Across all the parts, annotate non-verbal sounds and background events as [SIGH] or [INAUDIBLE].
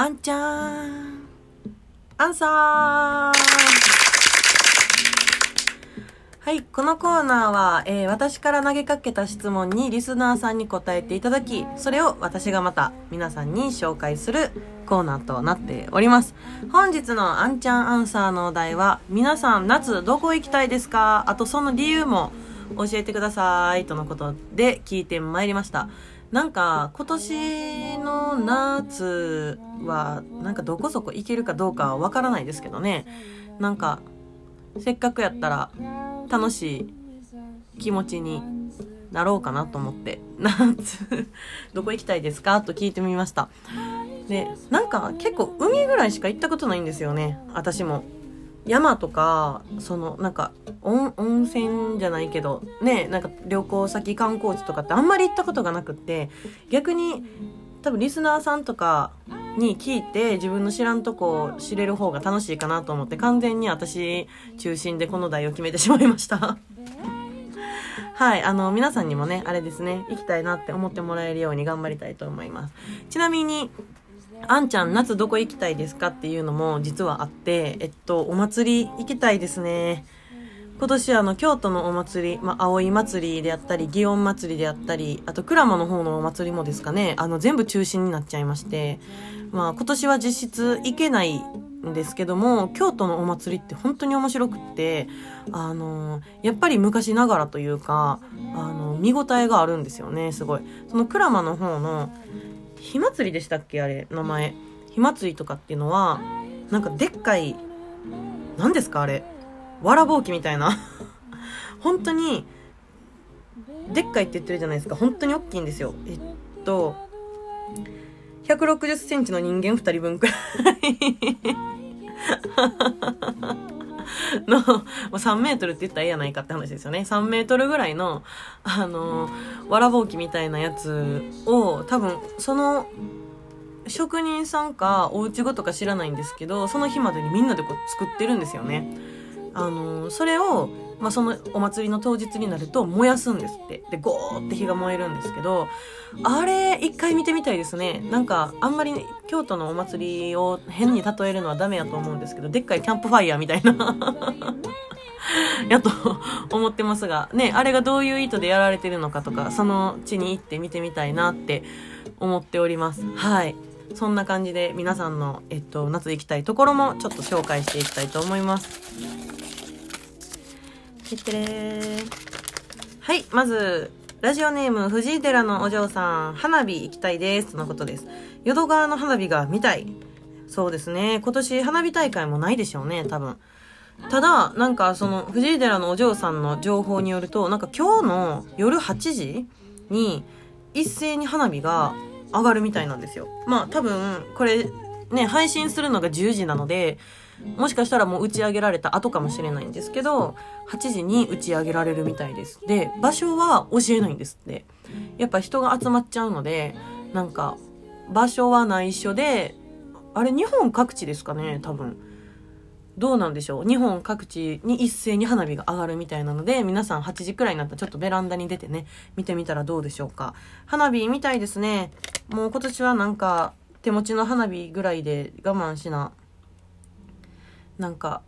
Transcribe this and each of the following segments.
あんちゃん。アンサーはい、このコーナーは、えー、私から投げかけた質問にリスナーさんに答えていただき、それを私がまた皆さんに紹介するコーナーとなっております。本日のあんちゃんアンサーのお題は、皆さん夏どこ行きたいですか？あとその理由も教えてくださいとのことで聞いてまいりました。なんか今年の夏はなんかどこそこ行けるかどうかはわからないですけどね。なんかせっかくやったら楽しい気持ちになろうかなと思って、夏、[LAUGHS] どこ行きたいですか？と聞いてみました。で、なんか結構海ぐらいしか行ったことないんですよね、私も。山とか、その、なんか、温温泉じゃないけど、ね、なんか旅行先観光地とかってあんまり行ったことがなくって、逆に多分リスナーさんとかに聞いて自分の知らんとこを知れる方が楽しいかなと思って完全に私中心でこの題を決めてしまいました [LAUGHS] はい、あの、皆さんにもね、あれですね、行きたいなって思ってもらえるように頑張りたいと思います。ちなみに、あんちゃん、夏どこ行きたいですかっていうのも実はあって、えっと、お祭り行きたいですね。今年あの京都のお祭り、まあ、葵祭りであったり祇園祭りであったりあと鞍馬の方のお祭りもですかね。あの全部中止になっちゃいまして、まあ、今年は実質行けないんですけども京都のお祭りって本当に面白くってあのやっぱり昔ながらというかあの見応えがあるんですよねすごい。その鞍馬の方の火祭りでしたっけ？あれ名前。火祭りとかっていうのはなんかでっかい何ですか？あれ。わらぼうきみたいな。[LAUGHS] 本当に、でっかいって言ってるじゃないですか。本当に大きいんですよ。えっと、160センチの人間2人分くらいの、3メートルって言ったらええやないかって話ですよね。3メートルぐらいの、あの、わらぼうきみたいなやつを、多分、その、職人さんかお家ごとか知らないんですけど、その日までにみんなでこう作ってるんですよね。あのそれを、まあ、そのお祭りの当日になると燃やすんですって。でゴーって火が燃えるんですけどあれ一回見てみたいですね。なんかあんまり京都のお祭りを変に例えるのはダメやと思うんですけどでっかいキャンプファイヤーみたいな。やと思ってますが。ねあれがどういう意図でやられてるのかとかその地に行って見てみたいなって思っております。はい。そんな感じで皆さんの、えっと、夏行きたいところもちょっと紹介していきたいと思います。てってれ。はい、まず、ラジオネーム、藤井寺のお嬢さん、花火行きたいです。とのことです。淀川の花火が見たい。そうですね。今年花火大会もないでしょうね、多分。ただ、なんかその、藤井寺のお嬢さんの情報によると、なんか今日の夜8時に、一斉に花火が上がるみたいなんですよ。まあ多分、これ、ね、配信するのが10時なので、もしかしたらもう打ち上げられた後かもしれないんですけど、8時に打ち上げられるみたいです。で、場所は教えないんですって。やっぱ人が集まっちゃうので、なんか、場所は内緒で、あれ日本各地ですかね、多分。どうなんでしょう日本各地に一斉に花火が上がるみたいなので、皆さん8時くらいになったらちょっとベランダに出てね、見てみたらどうでしょうか。花火見たいですね。もう今年はなんか、手持ちの花火ぐらいで我慢しななんか、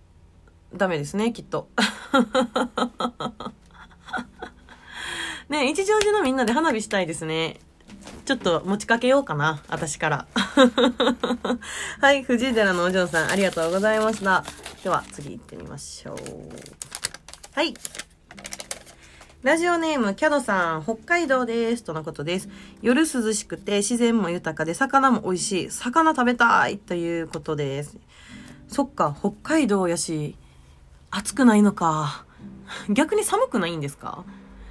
ダメですね、きっと。[LAUGHS] ね一乗寺のみんなで花火したいですね。ちょっと持ちかけようかな、私から。[LAUGHS] はい、藤井寺のお嬢さん、ありがとうございました。では、次行ってみましょう。はい。ラジオネーム、キャドさん、北海道です。とのことです。夜涼しくて自然も豊かで魚も美味しい。魚食べたいということです。そっか、北海道やし、暑くないのか。逆に寒くないんですか？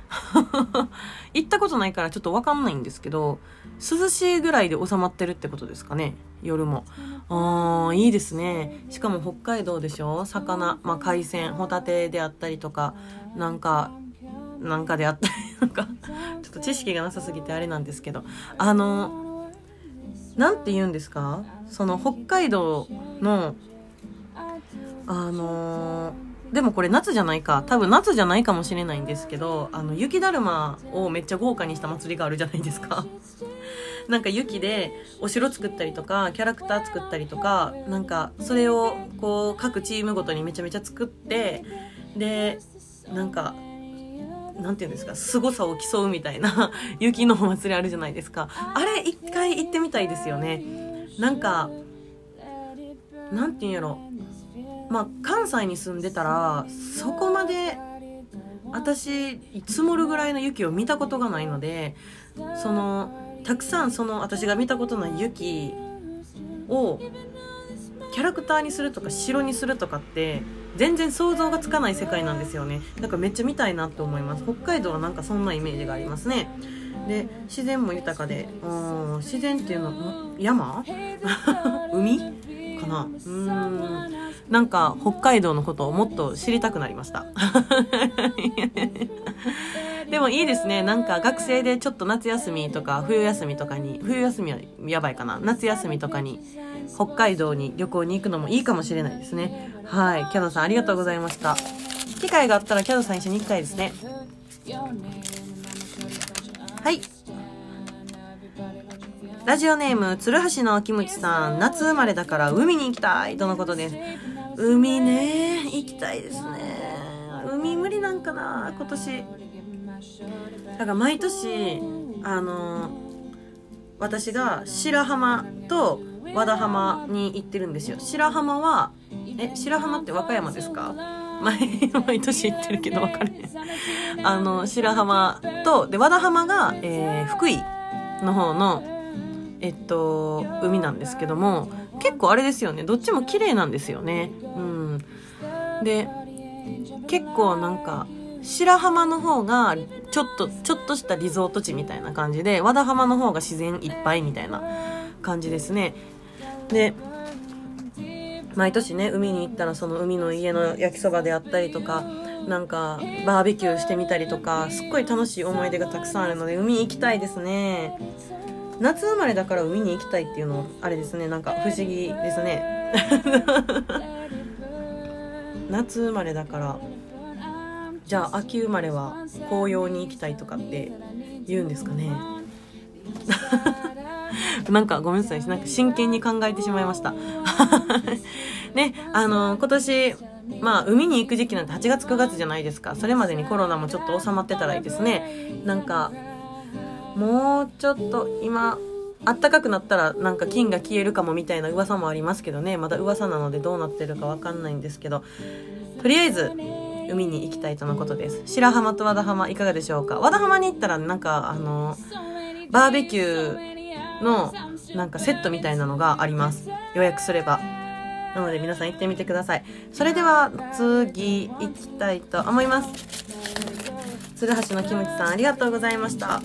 [LAUGHS] 行ったことないからちょっとわかんないんですけど、涼しいぐらいで収まってるってことですかね、夜も。あー、いいですね。しかも北海道でしょ？魚、まあ、海鮮、ホタテであったりとか、なんか、なんかであったり、[LAUGHS] なんか、ちょっと知識がなさすぎてあれなんですけど、あの、なんて言うんですか？その北海道のあのー、でもこれ夏じゃないか。多分夏じゃないかもしれないんですけど、あの、雪だるまをめっちゃ豪華にした祭りがあるじゃないですか。[LAUGHS] なんか雪でお城作ったりとかキャラクター作ったりとかなんかそれをこう各チームごとにめちゃめちゃ作ってでなんかなんていうんですか凄さを競うみたいな [LAUGHS] 雪のお祭りあるじゃないですかあれ一回行ってみたいですよねなんかなんていうんやろまあ関西に住んでたらそこまで私積もるぐらいの雪を見たことがないのでそのたくさんその私が見たことない雪をキャラクターにするとか城にするとかって全然想像がつかない世界なんですよね。だからめっちゃ見たいなって思います。北海道はなんかそんなイメージがありますね。で自然も豊かでうん自然っていうの山？[LAUGHS] 海？かな？うん。なんか北海道のことをもっと知りたくなりました。[LAUGHS] でもいいですね。なんか学生でちょっと夏休みとか冬休みとかに冬休みはやばいかな。夏休みとかに北海道に旅行に行くのもいいかもしれないですね。はい。キャドさんありがとうございました。機会があったらキャドさん一緒に行きたいですね。はい。ラジオネーム、鶴橋のキムチさん、夏生まれだから海に行きたい。とのことです。海ね、行きたいですね。海無理なんかな、今年。だから毎年、あの私が白浜と和田浜に行ってるんですよ。白浜は、え、白浜って和歌山ですか？毎 [LAUGHS] 毎年行ってるけど分かれへん。あの、白浜と、で、和田浜が、えー、福井の方の、えっと、海なんですけども、結構あれですよね。どっちも綺麗なんですよね。うん。で、結構なんか、白浜の方が、ちょっと、ちょっとしたリゾート地みたいな感じで、和田浜の方が自然いっぱいみたいな感じですね。で、毎年ね、海に行ったらその海の家の焼きそばであったりとか、なんかバーベキューしてみたりとか、すっごい楽しい思い出がたくさんあるので、海行きたいですね。夏生まれだから海に行きたいっていうのあれですね。なんか不思議ですね。[LAUGHS] 夏生まれだからじゃあ秋生まれは紅葉に行きたいとかって言うんですかね。[LAUGHS] なんかごめんなさい。なんか真剣に考えてしまいました。[LAUGHS] ねあの今年まあ海に行く時期なんて8月9月じゃないですか。それまでにコロナもちょっと収まってたらいいですね。なんかもうちょっと今あったかくなったらなんか金が消えるかもみたいな噂もありますけどね。まだ噂なのでどうなってるかわかんないんですけど。とりあえず海に行きたいとのことです。白浜と和田浜いかがでしょうか。和田浜に行ったらなんかあのバーベキューのなんかセットみたいなのがあります。予約すれば。なので皆さん行ってみてください。それでは次行きたいと思います。鶴橋のキムチさんありがとうございました。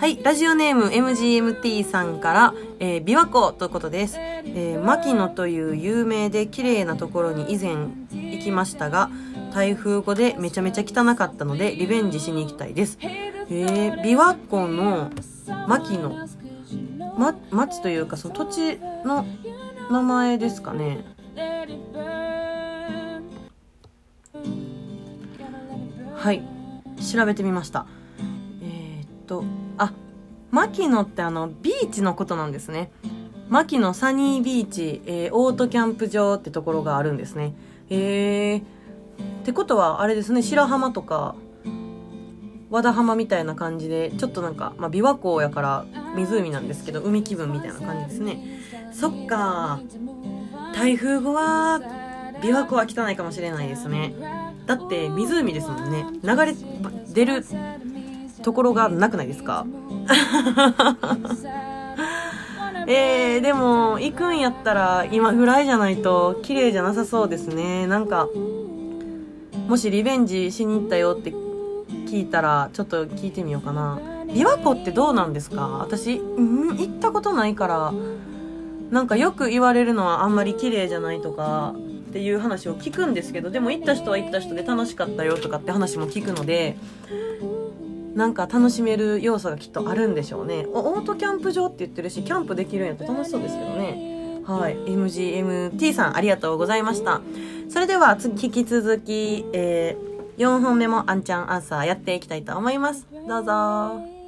はい、ラジオネーム MGMT さんから、えー、琵琶湖ということです。えー、牧野という有名で綺麗なところに以前行きましたが、台風後でめちゃめちゃ汚かったので、リベンジしに行きたいです。えー、琵琶湖の牧野、ま、町というか、その土地の名前ですかね。はい、調べてみました。えー、っと、牧野ってあの、ビーチのことなんですね。牧野サニービーチ、えー、オートキャンプ場ってところがあるんですね。へえー。ってことは、あれですね、白浜とか、和田浜みたいな感じで、ちょっとなんか、まあ、琵琶湖やから湖なんですけど、海気分みたいな感じですね。そっか。台風後は、琵琶湖は汚いかもしれないですね。だって湖ですもんね。流れ出るところがなくないですか？[LAUGHS] えー、でも、行くんやったら今ぐらいじゃないと綺麗じゃなさそうですね。なんか、もしリベンジしに行ったよって聞いたら、ちょっと聞いてみようかな。琵琶湖ってどうなんですか？私、うん、行ったことないから、なんかよく言われるのはあんまり綺麗じゃないとか、っていう話を聞くんですけど、でも行った人は行った人で楽しかったよとかって話も聞くので、なんか楽しめる要素がきっとあるんでしょうね。オートキャンプ場って言ってるしキャンプできるんやったら楽しそうですけどね。はい。MGMT さんありがとうございました。それでは次引き続き、えー、4本目もあんちゃんアンサーやっていきたいと思います。どうぞ。